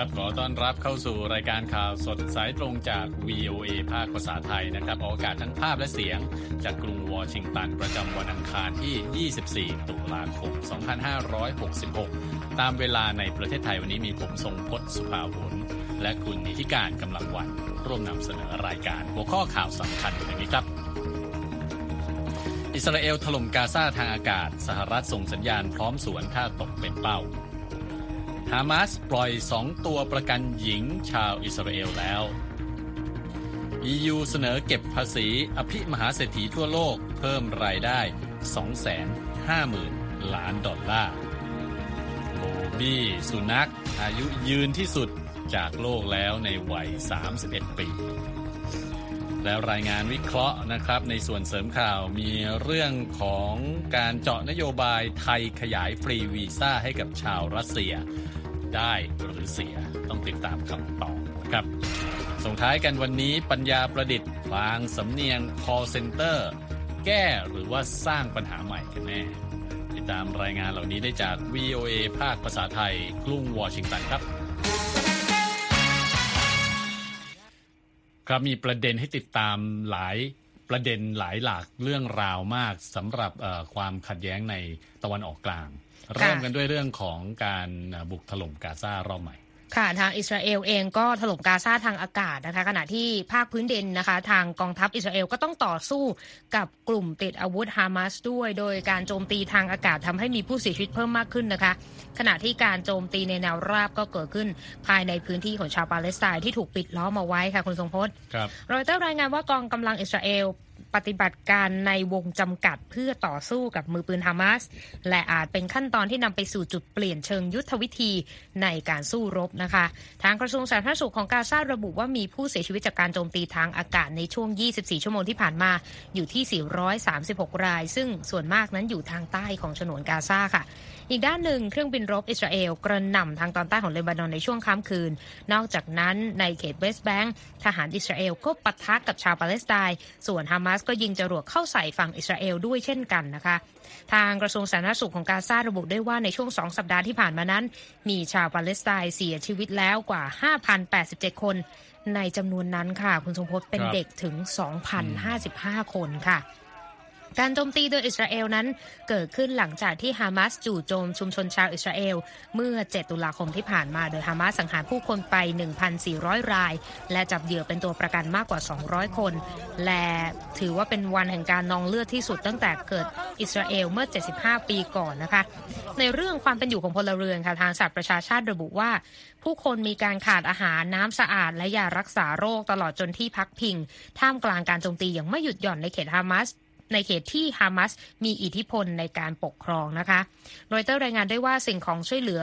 ครับขอต้อนรับเข้าสู่รายการข่าวสดสายตรงจาก VOA ภาคภาษาไทยนะครับออกอากาศทั้งภาพและเสียง จากกรุงวอชิงตัน ประจำวันอังคารที่ 24 ตุลาคม 2566 ตามเวลาในประเทศไทยวันนี้มีผมทรงพศสุภาผลและคุณนิติการกำลังวันร่วมนำเสนอรายการหัวข้อข่าวสำคัญอย่างนี้ครับ อิสราเอลถล่มกาซาทางอากาศ สหรัฐส่งสัญญาณพร้อมสวนถ้าตกเป็นเป้า ฮามาสปล่อยสองตัวประกันหญิงชาวอิสราเอลแล้ว EU เสนอเก็บภาษีอภิมหาเศรษฐีทั่วโลกเพิ่มรายได้ 250,000 ล้านดอลลาร์โบบี้สุนัขอายุยืนที่สุดจากโลกแล้วในวัย 31 ปี แล้วรายงานวิเคราะห์นะครับในส่วนเสริมข่าวมีเรื่องของการเจาะนโยบายไทยขยายฟรีวีซ่าให้กับชาวรัสเซีย ได้หรือเสียต้องติดตามคำตอบนะครับ ส่งท้ายกันวันนี้ปัญญาประดิษฐ์พลางสำเนียง call center แก้หรือว่าสร้างปัญหาใหม่กันแน่ ติดตามรายงานเหล่านี้ได้จาก VOA ภาคภาษาไทย กรุงวอชิงตันครับ ครับมีประเด็นให้ติดตามหลายประเด็นหลายหลากเรื่องราวมากสำหรับความขัดแย้งในตะวันออกกลาง เริ่มกันด้วยเรื่องของการบุกถล่มกาซารอบใหม่ค่ะทางอิสราเอลเองก็ถล่มกาซาทางอากาศนะคะ ขณะที่ภาคพื้นดินนะคะ ทางกองทัพอิสราเอลก็ต้องต่อสู้กับกลุ่มติดอาวุธฮามาสด้วย โดยการโจมตีทางอากาศทำให้มีผู้เสียชีวิตเพิ่มมากขึ้นนะคะ ขณะที่การโจมตีในแนวราบก็เกิดขึ้น ภายในพื้นที่ของชาวปาเลสไตน์ที่ถูกปิดล้อมเอาไว้ค่ะคุณทรงพจน์ครับรอยเตอร์รายงานว่ากองกำลังอิสราเอล ปฏิบัติการในวงจำกัดเพื่อต่อสู้กับมือปืนฮามาสและอาจเป็นขั้นตอนที่นำไปสู่จุดเปลี่ยนเชิงยุทธวิธีในการสู้รบนะคะ ทางกระทรวงสาธารณสุขของกาซาระบุว่ามีผู้เสียชีวิตจากการโจมตีทางอากาศในช่วง 24 ชั่วโมงที่ผ่านมาอยู่ที่ 436 ราย ซึ่งส่วนมากนั้นอยู่ทางใต้ของฉนวนกาซาค่ะ อีกด้านหนึ่งเครื่องบินรบอิสราเอลกระหน่ำทางตอนใต้ของเลบานอนในช่วงค่ำคืน นอกจากนั้นในเขตเวสต์แบงค์ทหารอิสราเอลก็ปะทะกับชาวปาเลสไตน์ส่วนฮามาสก็ยิงจรวดเข้าใส่ฝั่งอิสราเอลด้วยเช่นกันนะคะ ทางกระทรวงสาธารณสุขของกาซาระบุได้ว่าในช่วงสองสัปดาห์ที่ผ่านมานั้น มีชาวปาเลสไตน์เสียชีวิตแล้วกว่า 5,087 คนในจำนวนนั้นค่ะ คุณทรงพจน์เป็นเด็กถึง 2,055 คนค่ะ การโจมตีโดยอิสราเอลนั้นเกิดขึ้นหลังจากที่ฮามาสจู่โจมชุมชนชาวอิสราเอล เมื่อ 7 ตุลาคมที่ผ่านมาโดยฮามาสสังหารผู้คนไป 1,400 ราย และจับเหยื่อเป็นตัวประกันมากกว่า 200 คน และถือว่าเป็นวันแห่งการนองเลือดที่สุดตั้งแต่เกิดอิสราเอลเมื่อ 75 ปีก่อนนะคะในเรื่องความเป็นอยู่ของพลเรือนค่ะทางสหประชาชาติระบุว่าผู้คนมีการขาดอาหารน้ำสะอาด และยารักษาโรคตลอดจนที่พักพิง ท่ามกลางการโจมตีอย่างไม่หยุดหย่อนในเขตฮามาส ในเขตที่ฮามาสมีอิทธิพลในการปกครองนะคะรอยเตอร์รายงานได้ว่าสิ่งของช่วยเหลือ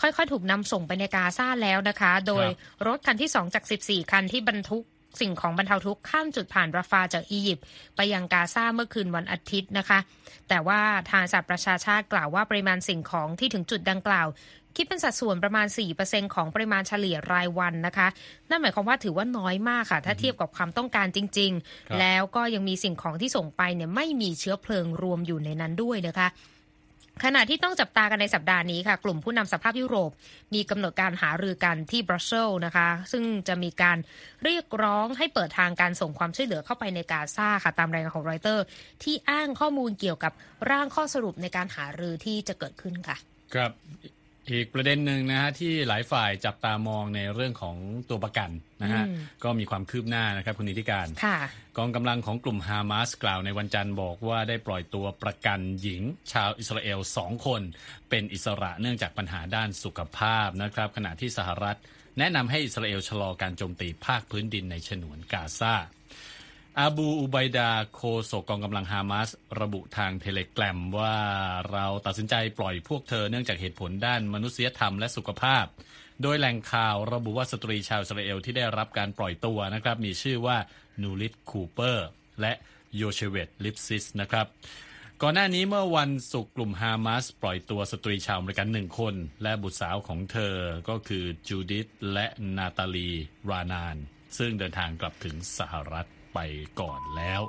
ค่อยๆ ถูกนำส่งไปในกาซาแล้วนะคะ โดยรถคันที่ 2 จาก 14 คันที่บรรทุกสิ่งของบรรเทาทุกข์ข้ามจุดผ่านราฟาจากอียิปต์ไปยังกาซาเมื่อคืนวันอาทิตย์นะคะ แต่ว่าทางสหประชาชาติกล่าวว่าปริมาณสิ่งของที่ถึงจุดดังกล่าว คิดเป็นสัดส่วนประมาณ 4%ของปริมาณเฉลี่ยรายวันนะคะ นั่นหมายความว่าถือว่าน้อยมากค่ะ ถ้าเทียบกับความต้องการจริง ๆ แล้วก็ยังมีสิ่งของที่ส่งไปเนี่ยไม่มีเชื้อเพลิงรวมอยู่ในนั้นด้วยนะคะขณะที่ต้องจับตากันในสัปดาห์นี้ค่ะ กลุ่มผู้นำสหภาพยุโรป มีกำหนดการหารือกันที่บรัสเซลส์นะคะ ซึ่งจะมีการเรียกร้องให้เปิดทางการส่งความช่วยเหลือเข้าไปในกาซาค่ะ ตามรายงานของรอยเตอร์ ที่อ้างข้อมูลเกี่ยวกับร่างข้อสรุปในการหารือที่จะเกิดขึ้นค่ะ ครับ อีกประเด็นหนึ่งนะฮะที่หลายฝ่ายจับตามองในเรื่องของตัวประกันนะฮะก็มีความคืบหน้านะครับคุณนิติการค่ะกองกำลังของกลุ่มฮามาสกล่าวในวันจันทร์บอกว่าได้ปล่อยตัวประกันหญิง ชาวอิสราเอลสองคน เป็นอิสระเนื่องจากปัญหาด้านสุขภาพนะครับ ขณะที่สหรัฐ แนะนำให้อิสราเอลชะลอการโจมตีภาคพื้นดินในฉนวนกาซา อาบูอุไบดาโฆษกกองกำลังฮามาสระบุทางเทเลแกรมว่าเราตัดสินใจปล่อยพวกเธอเนื่องจากเหตุผลด้านมนุษยธรรมและสุขภาพ โดยแหล่งข่าวระบุว่าสตรีชาวอิสราเอลที่ได้รับการปล่อยตัวนะครับมีชื่อว่านูริตคูเปอร์ และโยเชเวตลิปซิสนะครับก่อนหน้านี้เมื่อวันศุกร์กลุ่มฮามาสปล่อยตัวสตรีชาวอเมริกันหนึ่งคน และบุตรสาวของเธอก็คือจูดิตและนาตาลีรานาน ซึ่งเดินทางกลับถึงสหรัฐ ไปก่อนแล้ว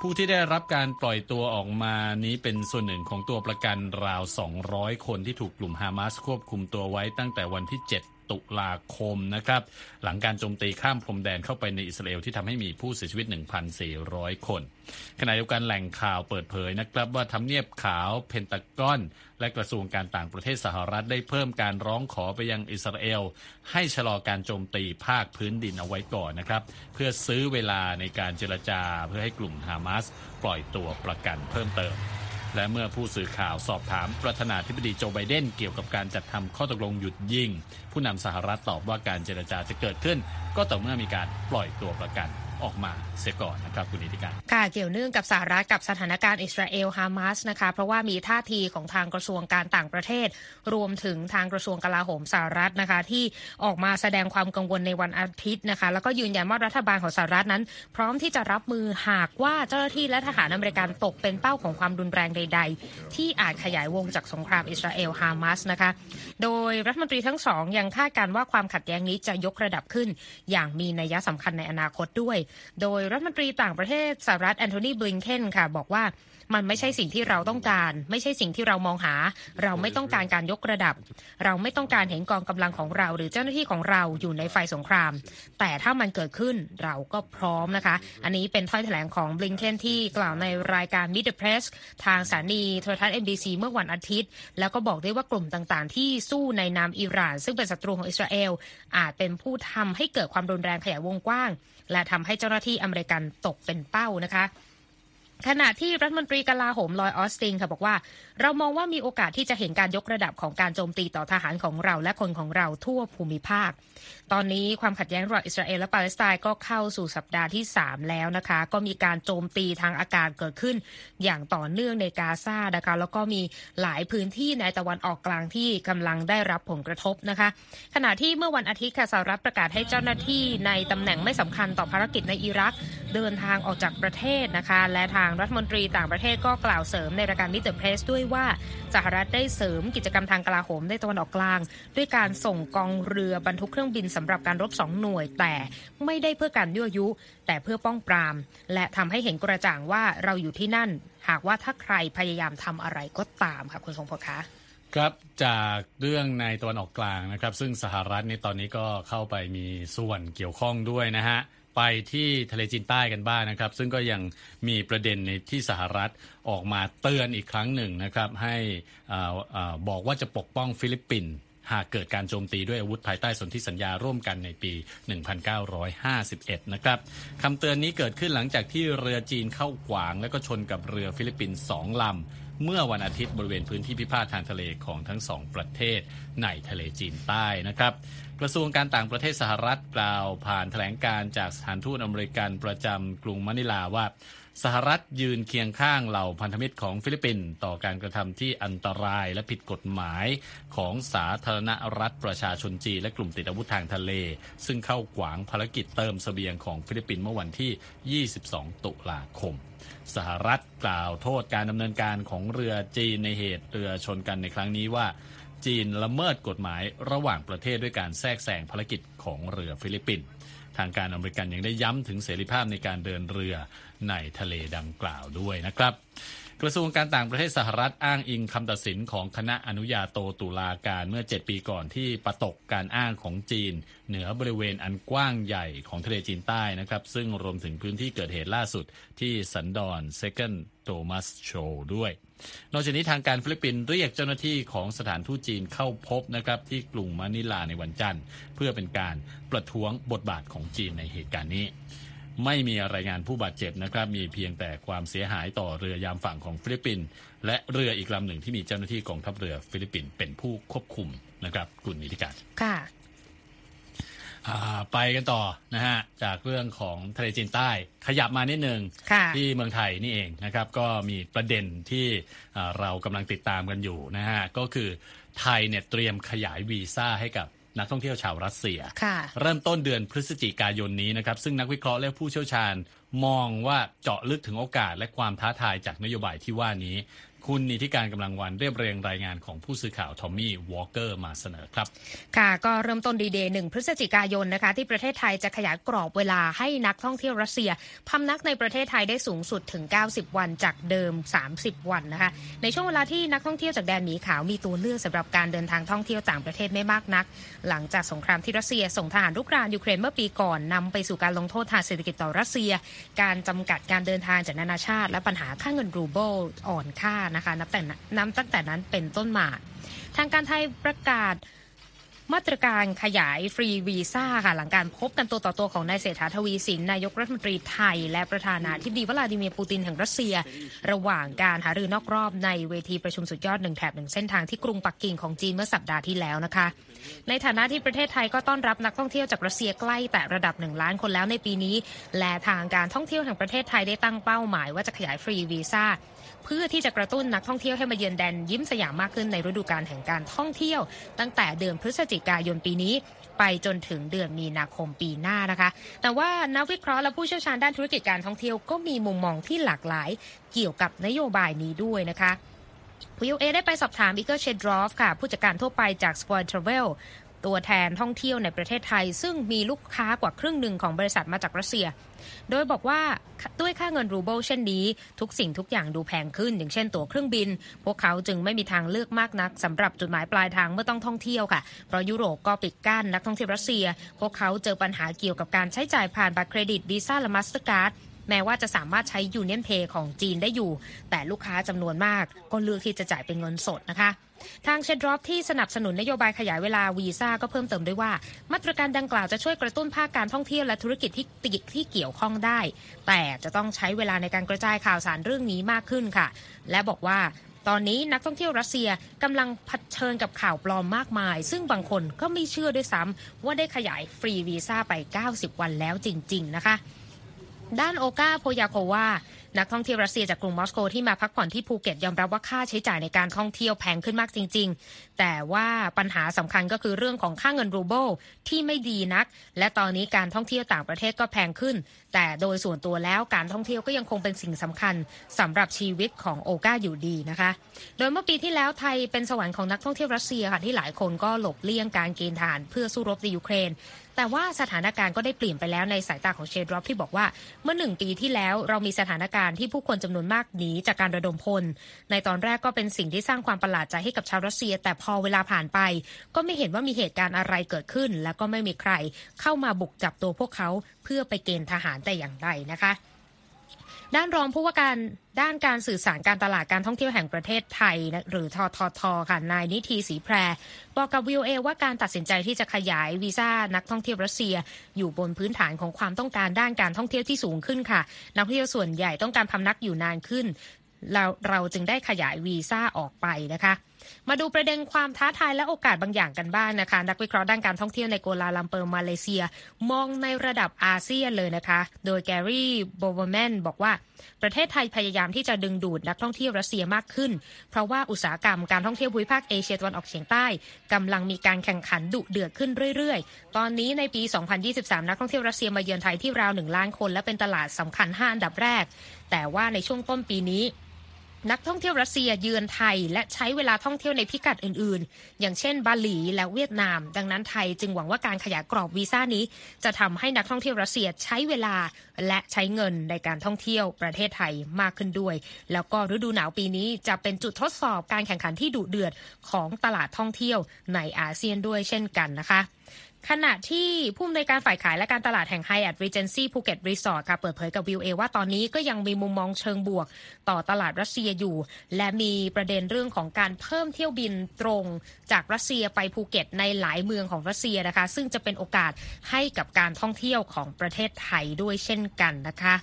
ผู้ที่ได้รับการปล่อยตัวออกมานี้เป็นส่วนหนึ่งของตัวประกันราว 200 คนที่ถูกกลุ่มฮามาสควบคุมตัวไว้ตั้งแต่วันที่ 7 ตุลาคมนะครับ หลังการโจมตีข้ามพรมแดนเข้าไปในอิสราเอลที่ทำให้มีผู้เสียชีวิต 1,400 คน ขณะเดียวกันแหล่งข่าวเปิดเผยนะครับว่าทำเนียบขาวเพนตากอน และกระทรวงการต่างประเทศสหรัฐได้เพิ่มการร้องขอไปยังอิสราเอล ให้ชะลอการโจมตีภาคพื้นดินเอาไว้ก่อนนะครับ เพื่อซื้อเวลาในการเจรจาเพื่อให้กลุ่มฮามาสปล่อยตัวประกันเพิ่มเติม และเมื่อผู้สื่อข่าวสอบถามประธานาธิบดีโจไบเดนเกี่ยวกับการจัดทำข้อตกลงหยุดยิง ผู้นำสหรัฐตอบว่าการเจรจาจะเกิดขึ้น ก็ต่อเมื่อมีการปล่อยตัวประกัน ออกมาเสียก่อนนะครับคุณนิติการค่ะเกี่ยวเนื่องกับสหรัฐกับสถานการณ์อิสราเอลฮามาสนะคะเพราะว่ามีท่าทีของทางกระทรวงการต่างประเทศ รวมถึงทางกระทรวงกลาโหมสหรัฐนะคะที่ออกมาแสดงความกังวลในวันอาทิตย์นะคะแล้วก็ยืนยันว่ารัฐบาลของสหรัฐนั้น พร้อมที่จะรับมือหากว่าเจ้าหน้าที่และทหารอเมริกันตกเป็นเป้าของความรุนแรงใด ๆ ที่อาจขยายวงจากสงครามอิสราเอลฮามาสนะคะโดยรัฐมนตรีทั้งสองยังคาดการณ์ว่าความขัดแย้งนี้จะยกระดับขึ้น อย่างมีนัยสำคัญในอนาคตด้วยโดยรัฐมนตรีต่างประเทศสหรัฐแอนโทนีบลิงเคนค่ะ บอกว่ามันไม่ใช่สิ่งที่เราต้องการ ไม่ใช่สิ่งที่เรามองหา เราไม่ต้องการการยกระดับ เราไม่ต้องการเห็นกองกำลังของเรา หรือเจ้าหน้าที่ของเราอยู่ในไฟสงคราม แต่ถ้ามันเกิดขึ้นเราก็พร้อมนะคะ อันนี้เป็นถ้อยแถลงของบลิงเคนที่กล่าวในรายการ Meet the Press ทางสถานีโทรทัศน์ NBC เมื่อวันอาทิตย์ แล้วก็บอกด้วยว่ากลุ่มต่างๆ ที่สู้ในนามอิหร่าน ซึ่งเป็นศัตรูของอิสราเอลอาจเป็นผู้ทำให้เกิดความรุนแรงขยายวงกว้าง และทำให้เจ้าหน้าที่อเมริกันตกเป็นเป้านะคะขณะที่รัฐมนตรีกลาโหมลอยออสตินค่ะบอกว่าเรามองว่ามีโอกาสที่จะเห็นการยกระดับของการโจมตีต่อทหารของเราและคนของเราทั่วภูมิภาค ตอนนี้ความขัดแย้งระหว่างอิสราเอลและปาเลสไตน์ก็เข้าสู่สัปดาห์ที่ 3 แล้วนะคะ ก็มีการโจมตีทางอากาศเกิดขึ้น อย่างต่อเนื่องในกาซานะคะ แล้วก็มีหลายพื้นที่ในตะวันออกกลางที่กำลังได้รับผลกระทบนะคะ ขณะที่เมื่อวันอาทิตย์ค่ะสหรัฐประกาศให้เจ้าหน้าที่ในตำแหน่งไม่สำคัญต่อภารกิจในอิรักเดินทางออกจากประเทศนะคะ และทางรัฐมนตรีต่างประเทศก็กล่าวเสริมในรายการมิเตอร์เพรสด้วยว่าสหรัฐได้เสริมกิจกรรมทางกลาโหมในตะวันออกกลาง ด้วยการส่งกองเรือบรรทุกเครื่องบินสำหรับการรบสองหน่วย แต่ไม่ได้เพื่อการยั่วยุ แต่เพื่อป้องปราม และทำให้เห็นกระจ่างว่าเราอยู่ที่นั่น หากว่าถ้าใครพยายามทำอะไรก็ตามค่ะคุณทรงพลคะครับจากเรื่องในตะวันออกกลางนะครับ ซึ่งสหรัฐนี่ตอนนี้ก็เข้าไปมีส่วนเกี่ยวข้องด้วยนะฮะ ไปที่ทะเลจีนใต้กันบ้างนะครับ ซึ่งก็ยังมีประเด็นในที่สหรัฐออกมาเตือนอีกครั้งหนึ่งนะครับ ให้อ่าบอกว่าจะปกป้องฟิลิปปินส์หากเกิดการโจมตีด้วยอาวุธภายใต้สนธิสัญญาร่วมกันในปี 1951 นะครับคำเตือนนี้เกิดขึ้นหลังจากที่เรือจีนเข้าขวาง และก็ชนกับเรือฟิลิปปินส์สองลำเมื่อวันอาทิตย์บริเวณพื้นที่พิพาททางทะเลของทั้งสองประเทศในทะเลจีนใต้นะครับ กระทรวงการต่างประเทศสหรัฐกล่าวผ่านแถลงการณ์จากสถานทูตอเมริกันประจำกรุงมะนิลาว่า สหรัฐยืนเคียงข้างเหล่าพันธมิตรของฟิลิปปินส์ต่อการกระทำที่อันตรายและผิดกฎหมายของสาธารณรัฐประชาชนจีนและกลุ่มติดอาวุธทางทะเล ซึ่งเข้าขวางภารกิจเติมเสบียงของฟิลิปปินส์เมื่อวันที่ 22 ตุลาคมสหรัฐกล่าวโทษการดำเนินการของเรือจีนในเหตุเรือชนกันในครั้งนี้ว่า จีนละเมิดกฎหมายระหว่างประเทศด้วยการแทรกแซงภารกิจของเรือฟิลิปปินส์ทางการอเมริกันยังได้ย้ำถึงเสรีภาพในการเดินเรือในทะเลดังกล่าวด้วยนะครับ กระทรวงการต่างประเทศสหรัฐอ้างอิงคำตัดสินของคณะอนุญาโตตุลาการเมื่อ 7 ปีก่อนที่ปัดตกการอ้างของจีน เหนือบริเวณอันกว้างใหญ่ของทะเลจีนใต้นะครับ ซึ่งรวมถึงพื้นที่เกิดเหตุล่าสุดที่สันดอน Second Thomas Shoal ด้วย นอกจากนี้ทางการฟิลิปปินส์เรียกเจ้าหน้าที่ของสถานทูตจีนเข้าพบนะครับที่กรุงมะนิลาในวันจันทร์ เพื่อเป็นการประท้วงบทบาทของจีนในเหตุการณ์นี้ ไม่มีรายงานผู้บาดเจ็บนะครับ มีเพียงแต่ความเสียหายต่อเรือยามฝั่งของฟิลิปปินส์และเรืออีกลำหนึ่งที่มีเจ้าหน้าที่กองทัพเรือฟิลิปปินส์เป็นผู้ควบคุมนะครับคุณนิติการค่ะอ่าไปกันต่อนะฮะจากเรื่องของทะเลจีนใต้ ขยับมานิดนึงค่ะที่เมืองไทยนี่เองนะครับก็มีประเด็นที่อ่าเรากำลังติดตามกันอยู่นะฮะก็คือไทยเนี่ยเตรียมขยายวีซ่าให้กับ นักท่องเที่ยวชาวรัสเซียค่ะเริ่มต้นเดือนพฤศจิกายนนี้นะครับ ซึ่งนักวิเคราะห์และผู้เชี่ยวชาญมองว่าเจาะลึกถึงโอกาสและความท้าทายจากนโยบายที่ว่านี้ คุณนิติการกำลังวันเรียบเรียงรายงานของผู้สื่อข่าวทอมมี่วอลเกอร์มาเสนอครับ ค่ะ ก็เริ่มต้นดีเดย์หนึ่งพฤศจิกายนนะคะ ที่ประเทศไทยจะขยายกรอบเวลาให้นักท่องเที่ยวรัสเซียพำนักในประเทศไทยได้สูงสุดถึง 90 วันจากเดิม 30 วันนะคะ ในช่วงเวลาที่นักท่องเที่ยวจากแดนหมีขาวมีตัวเลือกสำหรับการเดินทางท่องเที่ยวต่างประเทศไม่มากนัก หลังจากสงครามที่รัสเซียส่งทหารรุกรานยูเครนเมื่อปีก่อนนำไปสู่การลงโทษทางเศรษฐกิจต่อรัสเซีย การจำกัดการเดินทางจากนานาชาติ และปัญหาค่าเงินรูเบิลอ่อนค่านะคะ นับแต่นับตั้งแต่นั้นเป็นต้นมา ทางการไทยประกาศมาตรการขยายฟรีวีซ่าค่ะ หลังการพบกันตัวต่อตัวของนายเศรษฐาทวีสิน นายกรัฐมนตรีไทย และประธานาธิบดีวลาดิเมียร์ปูตินแห่งรัสเซีย ระหว่างการหารือนอกรอบในเวทีประชุมสุดยอดหนึ่งแถบหนึ่งเส้นทางที่กรุงปักกิ่งของจีนเมื่อสัปดาห์ที่แล้วนะคะ ในฐานะที่ประเทศไทยก็ต้อนรับนักท่องเที่ยวจากรัสเซียใกล้แต่ระดับหนึ่งล้านคนแล้วในปีนี้ และทางการท่องเที่ยวแห่งประเทศไทยได้ตั้งเป้าหมายว่าจะขยายฟรีวีซ่า เพื่อที่จะกระตุ้นนักท่องเที่ยวให้มาเยือนแดนยิ้มสยามมากขึ้นในฤดูกาลแห่งการท่องเที่ยว ตั้งแต่เดือนพฤศจิกายนปีนี้ ไปจนถึงเดือนมีนาคมปีหน้านะคะ แต่ว่านักวิเคราะห์และผู้เชี่ยวชาญด้านธุรกิจการท่องเที่ยวก็มีมุมมองที่หลากหลายเกี่ยวกับนโยบายนี้ด้วยนะคะVOA ได้ไปสอบถามอิกอร์เชดรอฟค่ะ ผู้จัดการทั่วไปจาก Spoil Travel ตัวแทนท่องเที่ยวในประเทศไทย ซึ่งมีลูกค้ากว่าครึ่งหนึ่งของบริษัทมาจากรัสเซีย โดยบอกว่าด้วยค่าเงินรูเบิลเช่นนี้ ทุกสิ่งทุกอย่างดูแพงขึ้น อย่างเช่นตั๋วเครื่องบิน พวกเขาจึงไม่มีทางเลือกมากนักสำหรับจุดหมายปลายทางเมื่อต้องท่องเที่ยวค่ะ เพราะยุโรปก็ปิดกั้นนักท่องเที่ยวรัสเซีย พวกเขาเจอปัญหาเกี่ยวกับการใช้จ่ายผ่านบัตรเครดิตวีซ่าและมาสเตอร์การ์ด แม้ว่าจะสามารถใช้ยูเนียนเพย์ของจีนได้อยู่ แต่ลูกค้าจำนวนมากก็เลือกที่จะจ่ายเป็นเงินสดนะคะทางเชดรอฟที่สนับสนุนนโยบายขยายเวลาวีซ่าก็เพิ่มเติมด้วยว่า มาตรการดังกล่าวจะช่วยกระตุ้นภาคการท่องเที่ยวและธุรกิจที่ติดที่เกี่ยวข้องได้ แต่จะต้องใช้เวลาในการกระจายข่าวสารเรื่องนี้มากขึ้นค่ะ และบอกว่าตอนนี้นักท่องเที่ยวรัสเซียกำลังเผชิญกับข่าวปลอมมากมาย ซึ่งบางคนก็ไม่เชื่อด้วยซ้ำว่าได้ขยายฟรีวีซ่าไป 90 วันแล้วจริง ๆ นะคะ ด้านโอลกาโพยาโควานักท่องเที่ยวรัสเซียจากกรุงมอสโกที่มาพักผ่อนที่ภูเก็ตยอมรับว่าค่าใช้จ่ายในการท่องเที่ยวแพงขึ้นมากจริง ๆ แต่ว่าปัญหาสำคัญก็คือเรื่องของค่าเงินรูเบิลที่ไม่ดีนัก และตอนนี้การท่องเที่ยวต่างประเทศก็แพงขึ้น แต่โดยส่วนตัวแล้วการท่องเที่ยวก็ยังคงเป็นสิ่งสำคัญสำหรับชีวิตของโอลกาอยู่ดีนะคะ โดยเมื่อปีที่แล้วไทยเป็นสวรรค์ของนักท่องเที่ยวรัสเซียค่ะที่หลายคนก็หลบเลี่ยงการเกณฑ์ทหารเพื่อสู้รบในยูเครน แต่ว่าสถานการณ์ก็ได้เปลี่ยนไปแล้วในสายตาของเชดรอปที่บอกว่าเมื่อหนึ่งปีที่แล้วเรามีสถานการณ์ที่ผู้คนจำนวนมากหนีจากการระดมพล ในตอนแรกก็เป็นสิ่งที่สร้างความประหลาดใจให้กับชาวรัสเซีย แต่พอเวลาผ่านไป ก็ไม่เห็นว่ามีเหตุการณ์อะไรเกิดขึ้น และก็ไม่มีใครเข้ามาบุกจับตัวพวกเขาเพื่อไปเกณฑ์ทหารแต่อย่างใดนะคะ ด้านรองผู้ว่าการด้านการสื่อสารการตลาดการท่องเที่ยวแห่งประเทศไทย หรือทททค่ะนายนิธีสีแพร บอกกับ VOA ว่าการตัดสินใจที่จะขยายวีซ่านักท่องเที่ยวรัสเซีย อยู่บนพื้นฐานของความต้องการด้านการท่องเที่ยวที่สูงขึ้นค่ะ นักท่องเที่ยวส่วนใหญ่ต้องการพำนักอยู่นานขึ้นเราเราจึงได้ขยายวีซ่าออกไปนะคะ มาดูประเด็นความท้าทายและโอกาสบางอย่างกันบ้างนนะคะ นักวิเคราะห์ด้านการท่องเที่ยวในกัวลาลัมเปอร์มาเลเซีย มองในระดับอาเซียนเลยนะคะ โดยแกรี่โบเวอร์แมนบอกว่าประเทศไทยพยายามที่จะดึงดูดนักท่องเที่ยวรัสเซียมากขึ้น เพราะว่าอุตสาหกรรมการท่องเที่ยวภูมิภาคเอเชียตะวันออกเฉียงใต้กำลังมีการแข่งขันดุเดือดขึ้นเรื่อยๆ ตอนนี้ในปี 2023 นักท่องเที่ยวรัสเซียมาเยือนไทยที่ราวหนึ่งล้านคน และเป็นตลาดสำคัญ5อันดับแรก แต่ว่าในช่วงต้นปีนี้ นักท่องเที่ยวรัสเซียเยือนไทย และใช้เวลาท่องเที่ยวในพิกัดอื่นๆ อย่างเช่นบาหลีและเวียดนาม ดังนั้นไทยจึงหวังว่าการขยายกรอบวีซ่านี้ จะทำให้นักท่องเที่ยวรัสเซียใช้เวลาและใช้เงินในการท่องเที่ยวประเทศไทยมากขึ้นด้วย แล้วก็ฤดูหนาวปีนี้จะเป็นจุดทดสอบการแข่งขันที่ดุเดือดของตลาดท่องเที่ยวในอาเซียนด้วยเช่นกันนะคะ ขณะที่ผู้อำนวยการฝ่ายขายและการตลาดแห่ง Hyatt Regency Phuket Resort ค่ะเปิดเผยกับวิวเอว่าตอนนี้ก็ยังมีมุมมองเชิงบวก ต่อตลาดรัสเซียอยู่ และมีประเด็นเรื่องของการเพิ่มเที่ยวบินตรงจากรัสเซียไปภูเก็ตในหลายเมืองของรัสเซียนะคะ ซึ่งจะเป็นโอกาสให้กับการท่องเที่ยวของประเทศไทยด้วยเช่นกันนะคะ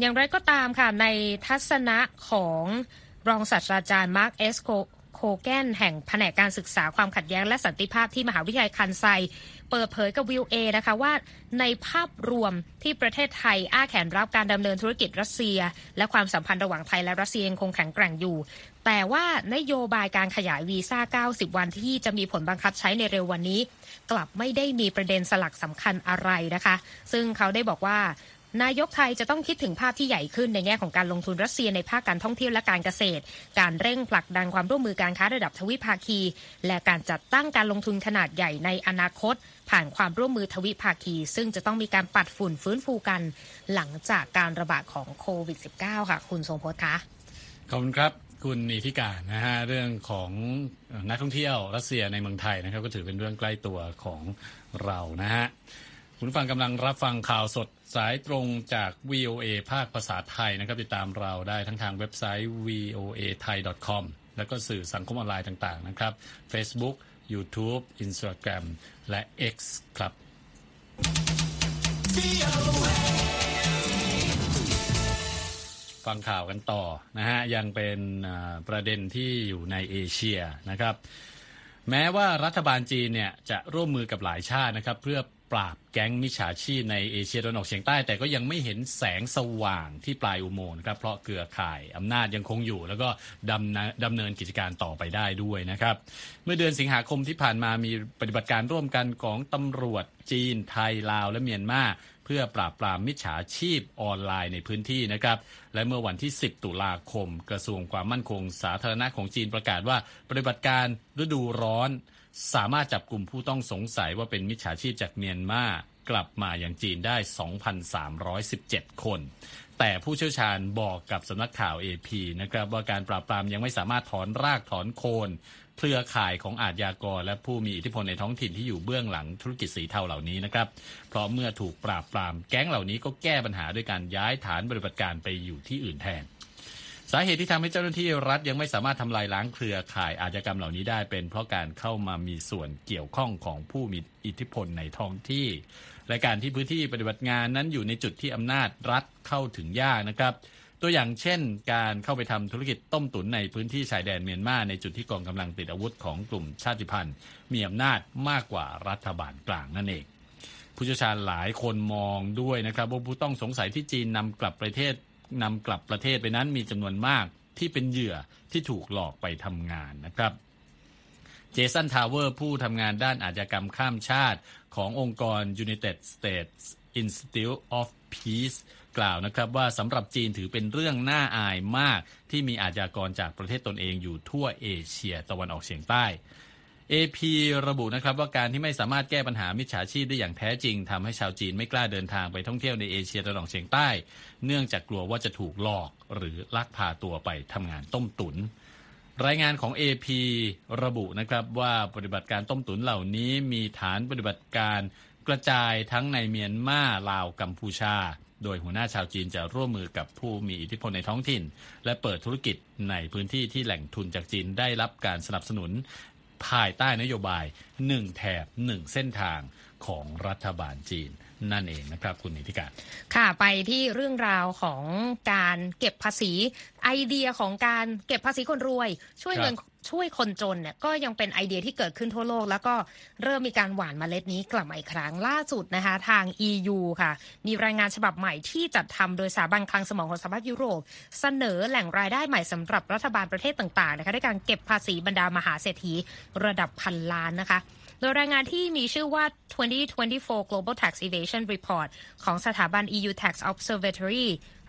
อย่างไรก็ตามค่ะในทัศนะของรองศาสตราจารย์มาร์คเอสโค แกนแห่งแผนกการศึกษาความขัดแย้งและสันติภาพที่มหาวิทยาลัยคันไซ เปิดเผยกับ VOA นะคะว่าในภาพรวมที่ประเทศไทยอ้าแขนรับการดำเนินธุรกิจรัสเซีย และความสัมพันธ์ระหว่างไทยและรัสเซียยังคงแข็งแกร่งอยู่ แต่ว่านโยบายการขยายวีซ่า 90 วันที่จะมีผลบังคับใช้ในเร็ววันนี้ กลับไม่ได้มีประเด็นสลักสำคัญอะไรนะคะ ซึ่งเขาได้บอกว่า นายกไทยจะต้องคิดถึงภาพที่ใหญ่ขึ้นในแง่ของการลงทุนรัสเซียในภาคการท่องเที่ยวและการเกษตร การเร่งผลักดันความร่วมมือการค้าระดับทวิภาคี และการจัดตั้งการลงทุนขนาดใหญ่ในอนาคต ผ่านความร่วมมือทวิภาคี ซึ่งจะต้องมีการปัดฝุ่นฟื้นฟูกัน หลังจากการระบาดของโควิด -19 ค่ะ คุณทรงพจน์คะขอบคุณครับคุณนิธิการนะฮะเรื่องของนักท่องเที่ยวรัสเซียในเมืองไทยนะครับก็ถือเป็นเรื่องใกล้ตัวของเรานะฮะคุณฟังกำลังรับฟังข่าวสด สายตรงจาก VOA ภาคภาษาไทยนะครับ ติดตามเราได้ทั้งทางเว็บไซต์ voa thai com แล้วก็สื่อสังคมออนไลน์ต่าง ๆ นะครับ Facebook YouTube Instagram และ X ครับ ฟังข่าวกันต่อนะฮะ ยังเป็นประเด็นที่อยู่ในเอเชียนะครับ แม้ว่ารัฐบาลจีนเนี่ยจะร่วมมือกับหลายชาตินะครับ เพื่อ ปราบแก๊งมิจฉาชีพในเอเชียตะวันออกเฉียงใต้ แต่ก็ยังไม่เห็นแสงสว่างที่ปลายอุโมงค์ครับเพราะเกลือข่ายอำนาจยังคงอยู่ แล้วก็ดำดำเนินกิจการต่อไปได้ด้วยนะครับ เมื่อเดือนสิงหาคมที่ผ่านมามีปฏิบัติการร่วมกันของตำรวจจีนไทยลาวและเมียนมาเพื่อปราบปรามมิจฉาชีพออนไลน์ในพื้นที่นะครับ และเมื่อวันที่ 10 ตุลาคม กระทรวงความมั่นคงสาธารณะของจีนประกาศว่า ปฏิบัติการฤดูร้อน สามารถจับกลุ่มผู้ต้องสงสัยว่าเป็นมิจฉาชีพจากเมียนมากลับมาอย่างจีนได้ 2,317 คน แต่ผู้เชี่ยวชาญบอกกับสำนักข่าว AP นะครับว่าการปราบปรามยังไม่สามารถถอนรากถอนโคนเครือข่ายของอาชญากร และผู้มีอิทธิพลในท้องถิ่นที่อยู่เบื้องหลังธุรกิจสีเทาเหล่านี้นะครับ เพราะเมื่อถูกปราบปรามแก๊งเหล่านี้ก็แก้ปัญหาด้วยการย้ายฐานปฏิบัติการไปอยู่ที่อื่นแทน สาเหตุที่ทำให้เจ้าหน้าที่รัฐยังไม่สามารถทำลายล้างเครือข่ายอาชญากรรมเหล่านี้ได้เป็นเพราะการเข้ามามีส่วนเกี่ยวข้องของผู้มีอิทธิพลในท้องที่ และการที่พื้นที่ปฏิบัติงานนั้นอยู่ในจุดที่อำนาจรัฐเข้าถึงยากนะครับ ตัวอย่างเช่น การเข้าไปทำธุรกิจต้มตุ๋นในพื้นที่ชายแดนเมียนมาในจุดที่กองกำลังติดอาวุธของกลุ่มชาติพันธุ์ มีอำนาจมากกว่ารัฐบาลกลางนั่นเองผู้เชี่ยวชาญหลายคนมองด้วยนะครับว่าผู้ต้องสงสัยที่จีนนำกลับประเทศ นำกลับประเทศไปนั้นมีจำนวนมากที่เป็นเหยื่อที่ถูกหลอกไปทำงานนะครับเจสันทาวเวอร์ผู้ทำงานด้านอาชญากรรมข้ามชาติขององค์กร United States Institute of Peace กล่าวนะครับว่าสำหรับจีนถือเป็นเรื่องน่าอายมากที่มีอาชญากรจากประเทศตนเองอยู่ทั่วเอเชียตะวันออกเฉียงใต้ AP ระบุนะครับว่าการที่ไม่สามารถแก้ปัญหามิจฉาชีพได้อย่างแท้จริงทำให้ชาวจีนไม่กล้าเดินทางไปท่องเที่ยวในเอเชียตะวันออกเฉียงใต้ เนื่องจากกลัวว่าจะถูกหลอกหรือลักพาตัวไปทำงานต้มตุนรายงานของ AP ระบุนะครับว่าปฏิบัติการต้มตุ๋นเหล่านี้มีฐานปฏิบัติการกระจายทั้งในเมียนมาลาวกัมพูชา โดยหัวหน้าชาวจีนจะร่วมมือกับผู้มีอิทธิพลในท้องถิ่น และเปิดธุรกิจในพื้นที่ที่แหล่งทุนจากจีนได้รับการสนับสนุน ภายใต้นโยบาย 1 แถบ 1 เส้นทางของรัฐบาลจีนนั่นเองนะครับคุณนิติการค่ะไปที่เรื่องราวของการเก็บภาษีไอเดียของการเก็บภาษีคนรวย ช่วยเงิน ช่วยคนจนเนี่ยก็ยังเป็นไอเดียที่เกิดขึ้นทั่วโลก แล้วก็เริ่มมีการหว่านมเมล็ดนี้กลับมาอีกครั้งล่าสุดนะคะทาง EU ค่ะ มีรายงานฉบับใหม่ที่จัดทำโดยสถาบันคลังสมองของสหภาพยุโรป เสนอแหล่งรายได้ใหม่สำหรับรัฐบาลประเทศต่างๆนะคะด้วยการเก็บภาษีบรรดามหาเศรษฐีระดับพันล้านนะคะโดยรายงานที่มีชื่อว่า 2024 Global Tax Evasion Report ของสถาบัน EU Tax Observatory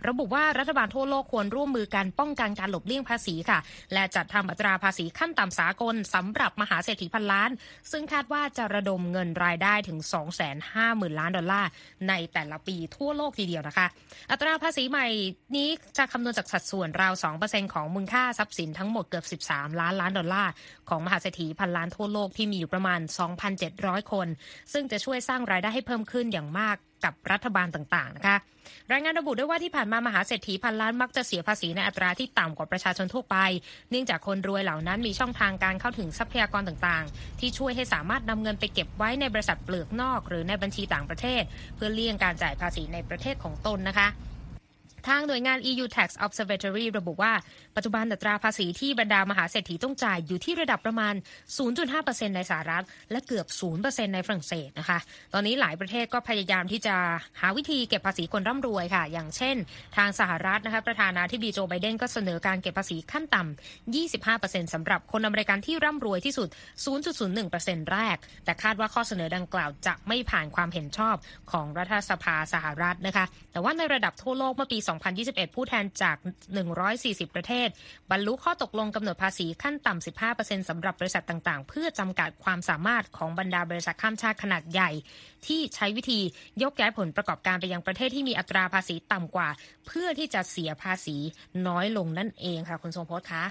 ระบุว่ารัฐบาลทั่วโลกควรร่วมมือกันป้องกันการหลบเลี่ยงภาษีค่ะ และจัดทำอัตราภาษีขั้นต่ำสากลสำหรับมหาเศรษฐีพันล้าน ซึ่งคาดว่าจะระดมเงินรายได้ถึง 250,000 ล้านดอลลาร์ในแต่ละปีทั่วโลกทีเดียวนะคะ อัตราภาษีใหม่นี้จะคำนวณจากสัดส่วนราว 2%ของมูลค่าทรัพย์สินทั้งหมดเกือบ 13 ล้านล้านดอลลาร์ ของมหาเศรษฐีพันล้านทั่วโลกที่มีอยู่ประมาณ 2,700 คน ซึ่งจะช่วยสร้างรายได้ให้เพิ่มขึ้นอย่างมากกับรัฐบาลต่างๆนะคะรายงานระบุด้วยว่าที่ผ่านมามหาเศรษฐีพันล้านมักจะเสียภาษีในอัตราที่ต่ำกว่าประชาชนทั่วไป เนื่องจากคนรวยเหล่านั้นมีช่องทางการเข้าถึงทรัพยากรต่างๆ ที่ช่วยให้สามารถนำเงินไปเก็บไว้ในบริษัทเปลือกนอก หรือในบัญชีต่างประเทศ เพื่อเลี่ยงการจ่ายภาษีในประเทศของตนนะคะ ทางหน่วยงาน EU Tax Observatory ระบุว่า ปัจจุบันอัตราภาษีที่บรรดามหาเศรษฐีต้องจ่ายอยู่ที่ระดับประมาณ 0.5%ในสหรัฐ และเกือบ 0%ในฝรั่งเศสนะคะ ตอนนี้หลายประเทศก็พยายามที่จะหาวิธีเก็บภาษีคนร่ำรวยค่ะ อย่างเช่น ทางสหรัฐนะคะประธานาธิบดีโจไบเดนก็เสนอการเก็บภาษีขั้นต่ำ 25%สำหรับคนอเมริกันที่ร่ำรวยที่สุด 0.01%แรก แต่คาดว่าข้อเสนอดังกล่าวจะไม่ผ่านความเห็นชอบของรัฐสภาสหรัฐนะคะ แต่ว่าในระดับทั่วโลกเมื่อปี2021 ผู้แทนจาก 140 ประเทศ บรรลุข้อตกลงกำหนดภาษีขั้นต่ำ 15%สำหรับบริษัทต่างๆ เพื่อจำกัดความสามารถของบรรดาบริษัทข้ามชาติขนาดใหญ่ ที่ใช้วิธียกย้ายผลประกอบการไปยังประเทศที่มีอัตราภาษีต่ำกว่า เพื่อที่จะเสียภาษีน้อยลงนั่นเองค่ะคุณทรงพจน์คะ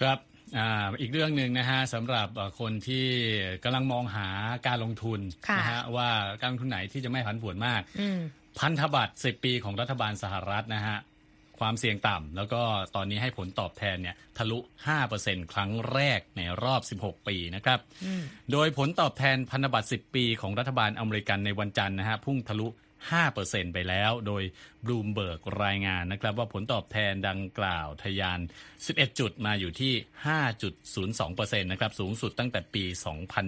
ครับอ่าอีกเรื่องหนึ่งนะฮะสำหรับคนที่กำลังมองหาการลงทุนนะฮะว่าการลงทุนไหนที่จะไม่ผันผวนมาก พันธบัตร10 ปีของรัฐบาลสหรัฐนะฮะความเสี่ยงต่ำแล้วก็ตอนนี้ให้ผลตอบแทนเนี่ยทะลุ 5%ครั้งแรกในรอบ 16 ปีนะครับ โดยผลตอบแทนพันธบัตร 10 ปีของรัฐบาลอเมริกันในวันจันทร์นะฮะพุ่งทะลุ 5%ไปแล้ว โดยบลูมเบิร์กรายงานนะครับว่าผลตอบแทนดังกล่าวทะยาน 11 จุดมาอยู่ที่ 5.02%นะครับสูงสุดตั้งแต่ปี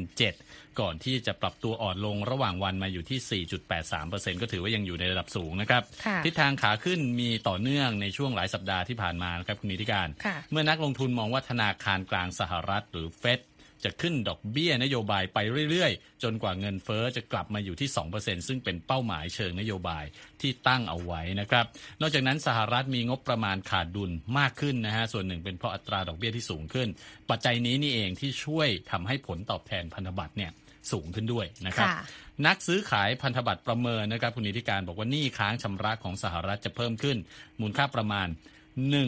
2007 ก่อนที่จะปรับตัวอ่อนลงระหว่างวันมาอยู่ที่ 4.83%ก็ถือว่ายังอยู่ในระดับสูงนะครับ ทิศทางขาขึ้นมีต่อเนื่องในช่วงหลายสัปดาห์ที่ผ่านมานะครับคุณนิติการ เมื่อนักลงทุนมองว่าธนาคารกลางสหรัฐหรือเฟด จะขึ้นดอกเบี้ยนโยบายไปเรื่อยๆ จนกว่าเงินเฟอ้อจะกลับมาอยู่ที่ 2%ซึ่งเป็นเป้าหมายเชิงนโยบายที่ตั้งเอาไว้นะครับ นอกจากนั้นสหรัฐมีงบประมาณขาดดุลมากขึ้นนะฮะ ส่วนหนึ่งเป็นเพราะอัตราดอกเบี้ยที่สูงขึ้น ปัจจัยนี้นี่เองที่ช่วยทำให้ผลตอบแทนพันธบัตรเนี่ยสูงขึ้นด้วยนะครับ นักซื้อขายพันธบัตรประเมินนะครับคุณนิติการบอกว่านี่ค้างชำระของสหรัฐจะเพิ่มขึ้น มูลค่าประมาณ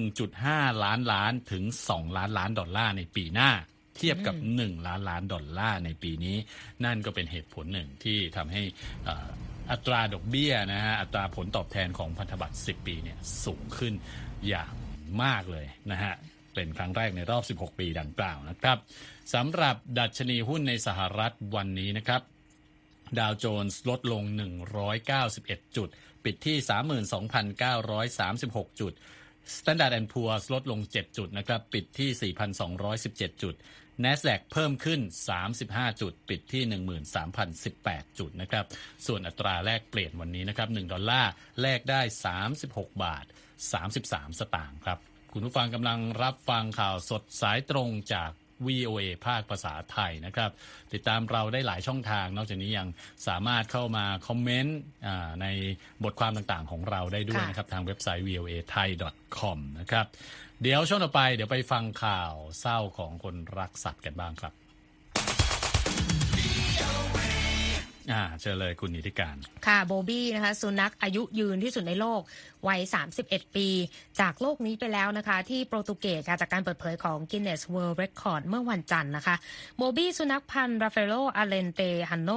1.5 ล้านล้านถึง 2 ล้านล้านดอลลาร์ในปีหน้า เทียบกับ 1 ล้านล้านดอลลาร์ในปีนี้ นั่นก็เป็นเหตุผลหนึ่งที่ทำให้อัตราดอกเบี้ยนะฮะอัตราผลตอบแทนของพันธบัตร 10 ปีเนี่ยสูงขึ้นอย่างมากเลยนะฮะเป็นครั้งแรกในรอบ 16 ปีดังกล่าวนะครับสำหรับดัชนีหุ้นในสหรัฐวันนี้นะครับดาวโจนส์ลดลง 191 จุด ปิดที่ 32,936 จุด Standard Poor's ลดลง 7 จุดนะครับ ปิดที่ 4,217 จุด NASDAQ เพิ่มขึ้น 35 จุด ปิดที่ 13,018 จุดนะครับ ส่วนอัตราแลกเปลี่ยนวันนี้นะครับ 1 ดอลลาร์แลกได้ 36 บาท 33 สตางค์ครับ คุณผู้ฟังกำลังรับฟังข่าวสดสายตรงจาก VOA ภาคภาษาไทยนะครับ ติดตามเราได้หลายช่องทาง นอกจากนี้ยังสามารถเข้ามาคอมเมนต์ในบทความต่างๆของเราได้ด้วยนะครับ ทางเว็บไซต์ voa thai com นะครับ เดี๋ยวช่วงต่อไปเดี๋ยวไปฟังข่าวเศร้าของคนรักสัตว์กันบ้างครับ อ่าเชิญเลยคุณนิติการ ค่ะโบบี้นะคะสุนัขอายุยืนที่สุดในโลกวัย 31 ปี จากโลกนี้ไปแล้วนะคะ ที่โปรตุเกสจากการเปิดเผยของ Guinness World Record เมื่อวันจันทร์นะคะโบบี้สุนัขพันธุ์ราเฟโลอาเลนเตฮันโน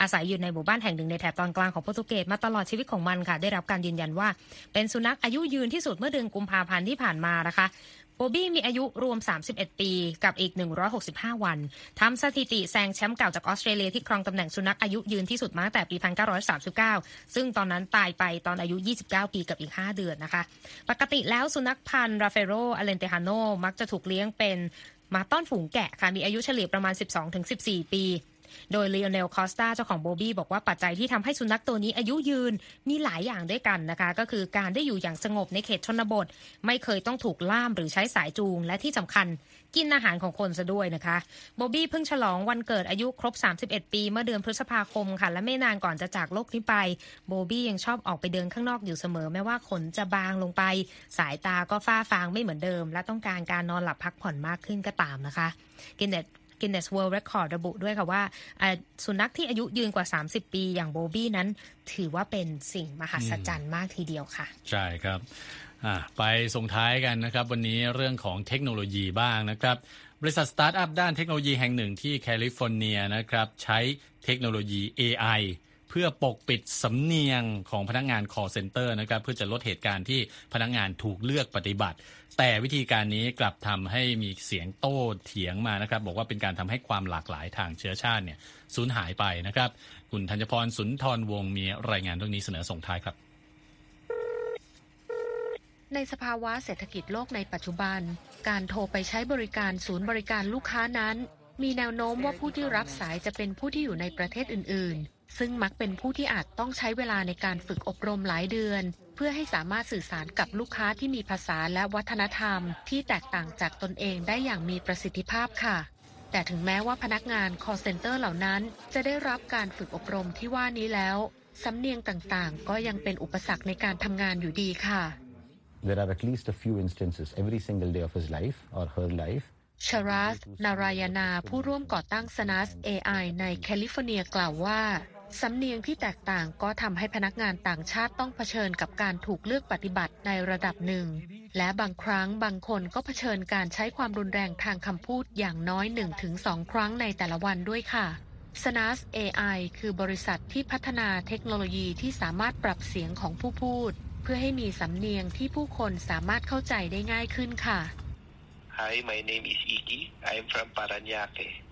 อาศัยอยู่ในหมู่บ้านแห่งหนึ่งในแถบตอนกลางของโปรตุเกสมาตลอดชีวิตของมันค่ะ ได้รับการยืนยันว่า เป็นสุนัขอายุยืนที่สุดเมื่อเดือนกุมภาพันธ์ที่ผ่านมานะคะ โบบี้มีอายุรวม 31 ปีกับอีก 165 วันทำสถิติแซงแชมป์เก่าจากออสเตรเลียที่ครองตำแหน่งสุนัขอายุยืนที่สุดมาตั้งแต่ปี 1939 ซึ่งตอนนั้นตายไปตอนอายุ 29 ปีกับอีก 5 เดือนนะคะ ปกติแล้วสุนัขพันธุ์ราเฟโรอเลนเตฮาโนมักจะถูกเลี้ยงเป็นหมาต้อนฝูงแกะค่ะมีอายุเฉลี่ยประมาณ 12-14 ปี โดยเลโอเนลคอสตาเจ้าของโบบี้บอกว่าปัจจัยที่ทำให้สุนัขตัวนี้อายุยืนมีหลายอย่างด้วยกันนะคะ ก็คือการได้อยู่อย่างสงบในเขตชนบท ไม่เคยต้องถูกล่ามหรือใช้สายจูงและที่สำคัญกินอาหารของคนซะด้วยนะคะโบบี้เพิ่งฉลองวันเกิดอายุครบ 31 ปีเมื่อเดือนพฤษภาคมค่ะ และไม่นานก่อนจะจากโลกนี้ไปโบบี้ยังชอบออกไปเดินข้างนอกอยู่เสมอแม้ว่าขนจะบางลงไป สายตาก็ฟ้าฟางไม่เหมือนเดิม และต้องการการนอนหลับพักผ่อนมากขึ้นก็ตามนะคะกินเน็ต Guinness World Record ระบุด้วยค่ะว่าสุนัขที่อายุยืนกว่า 30 ปีอย่างโบบี้นั้น ถือว่าเป็นสิ่งมหัศจรรย์มากทีเดียวค่ะ ใช่ครับไปส่งท้ายกันนะครับ วันนี้เรื่องของเทคโนโลยีบ้างนะครับ บริษัทสตาร์ทอัพด้านเทคโนโลยีแห่งหนึ่งที่แคลิฟอร์เนียนะครับ ใช้เทคโนโลยี AI เพื่อปกปิดสำเนียงของพนักงาน call center นะครับเพื่อจะลดเหตุการณ์ที่พนักงานถูกเลือกปฏิบัติ แต่วิธีการนี้กลับทำให้มีเสียงโต้เถียงมานะครับบอกว่าเป็นการทำให้ความหลากหลายทางเชื้อชาติเนี่ยสูญหายไปนะครับ คุณธัญพรสุนทรวงมีรายงานเรื่องนี้เสนอส่งท้ายครับในสภาวะเศรษฐกิจโลกในปัจจุบัน การโทรไปใช้บริการศูนย์บริการลูกค้านั้น มีแนวโน้มว่าผู้ที่รับสายจะเป็นผู้ที่อยู่ในประเทศอื่น ซึ่งมักเป็นผู้ที่อาจต้องใช้เวลาในการฝึกอบรมหลายเดือน เพื่อให้สามารถสื่อสารกับลูกค้าที่มีภาษาและวัฒนธรรม ที่แตกต่างจากตนเองได้อย่างมีประสิทธิภาพค่ะ แต่ถึงแม้ว่าพนักงาน call center เหล่านั้น จะได้รับการฝึกอบรมที่ว่านี้แล้ว สำเนียงต่างๆ ก็ยังเป็นอุปสรรคในการทำงานอยู่ดีค่ะ There are at least a few instances every single day of his life or her life ชารัสนารายนาผู้ร่วมก่อตั้ง Sanas AI ในแคลิฟอร์เนียกล่าวว่า สำเนียงที่แตกต่างก็ทำให้พนักงานต่างชาติต้องเผชิญกับการถูกเลือกปฏิบัติในระดับหนึ่ง และบางครั้งบางคนก็เผชิญการใช้ความรุนแรงทางคำพูดอย่างน้อย 1-2 ครั้งในแต่ละวันด้วยค่ะ Sanas AI คือบริษัทที่พัฒนาเทคโนโลยีที่สามารถปรับเสียงของผู้พูด เพื่อให้มีสำเนียงที่ผู้คนสามารถเข้าใจได้ง่ายขึ้นค่ะ Hi, my name is Iggy. I'm from Paranaque.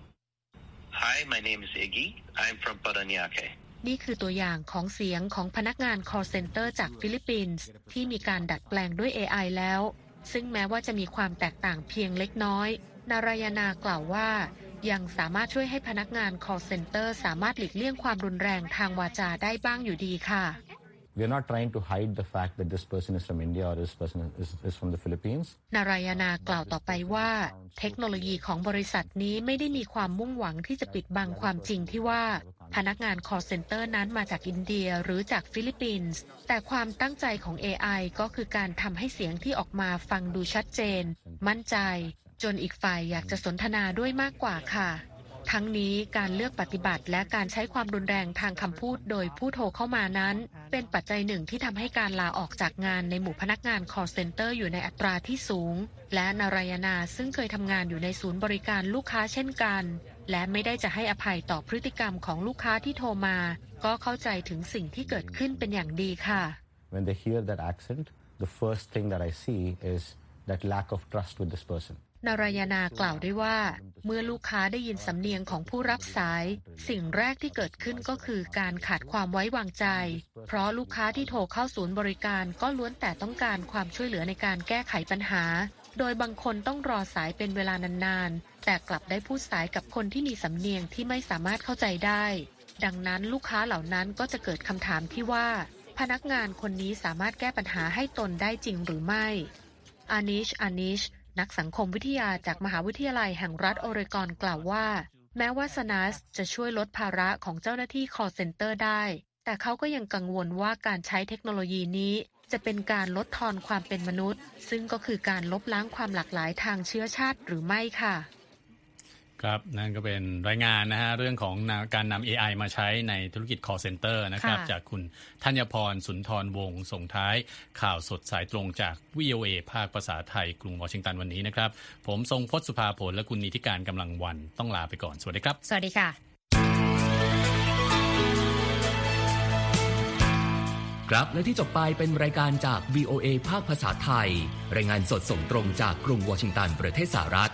Hi, my name is Iggy. I'm from Paranaque. นี่คือตัวอย่างของเสียงของพนักงาน call center จากฟิลิปปินส์ที่มีการดัดแปลงด้วย AI แล้ว ซึ่งแม้ว่าจะมีความแตกต่างเพียงเล็กน้อย นารายนากล่าวว่า ยังสามารถช่วยให้พนักงาน call center สามารถหลีกเลี่ยงความรุนแรงทางวาจาได้บ้างอยู่ดีค่ะ We are not trying to hide the fact that this person is from India or this person is, is from the Philippines. นารายนากล่าวต่อไปว่า เทคโนโลยีของบริษัทนี้ไม่ได้มีความมุ่งหวังที่จะปิดบังความจริงที่ว่า พนักงาน call center นั้นมาจากอินเดียหรือจากฟิลิปปินส์ แต่ความตั้งใจของ AI ก็คือการทำให้เสียงที่ออกมาฟังดูชัดเจน มั่นใจ จนอีกฝ่ายอยากจะสนทนาด้วยมากกว่าค่ะ ทั้งนี้การเลือกปฏิบัติและการใช้ความรุนแรงทางคำพูดโดยผู้โทรเข้ามานั้น เป็นปัจจัยหนึ่งที่ทำให้การลาออกจากงานในหมู่พนักงาน call center อยู่ในอัตราที่สูง และนารายนาซึ่งเคยทำงานอยู่ในศูนย์บริการลูกค้าเช่นกัน และไม่ได้จะให้อภัยต่อพฤติกรรมของลูกค้าที่โทรมา ก็เข้าใจถึงสิ่งที่เกิดขึ้นเป็นอย่างดีค่ะ When they hear that accent, the first thing that I see is that lack of trust with this person. นารายนากล่าวด้วยว่า เมื่อลูกค้าได้ยินสำเนียงของผู้รับสาย สิ่งแรกที่เกิดขึ้นก็คือการขาดความไว้วางใจ เพราะลูกค้าที่โทรเข้าศูนย์บริการก็ล้วนแต่ต้องการความช่วยเหลือในการแก้ไขปัญหา โดยบางคนต้องรอสายเป็นเวลานานๆ แต่กลับได้พูดสายกับคนที่มีสำเนียงที่ไม่สามารถเข้าใจได้ ดังนั้นลูกค้าเหล่านั้นก็จะเกิดคำถามที่ว่า พนักงานคนนี้สามารถแก้ปัญหาให้ตนได้จริงหรือไม่อานิชอานิช นักสังคมวิทยาจากมหาวิทยาลัยแห่งรัฐโอเรกอนกล่าวว่า แม้ว่าสนัสจะช่วยลดภาระของเจ้าหน้าที่คอเซ็นเตอร์ได้ แต่เขาก็ยังกังวลว่าการใช้เทคโนโลยีนี้ จะเป็นการลดทอนความเป็นมนุษย์ ซึ่งก็คือการลบล้างความหลากหลายทางเชื้อชาติหรือไม่ค่ะ ครับนั่นก็เป็นรายงานนะฮะเรื่องของการนำ AI มาใช้ในธุรกิจ call center นะครับค่ะจากคุณธัญพรสุนทรวงศ์ส่งท้ายข่าวสดสายตรงจาก VOA ภาคภาษาไทย กรุงวอชิงตันวันนี้นะครับ ผมทรงพศสุภาผลและคุณนิติการกำลังวันต้องลาไปก่อน สวัสดีครับ สวัสดีค่ะ ครับและที่จบไปเป็นรายการจาก VOA ภาคภาษาไทย รายงานสดส่งตรงจากกรุงวอชิงตันประเทศสหรัฐ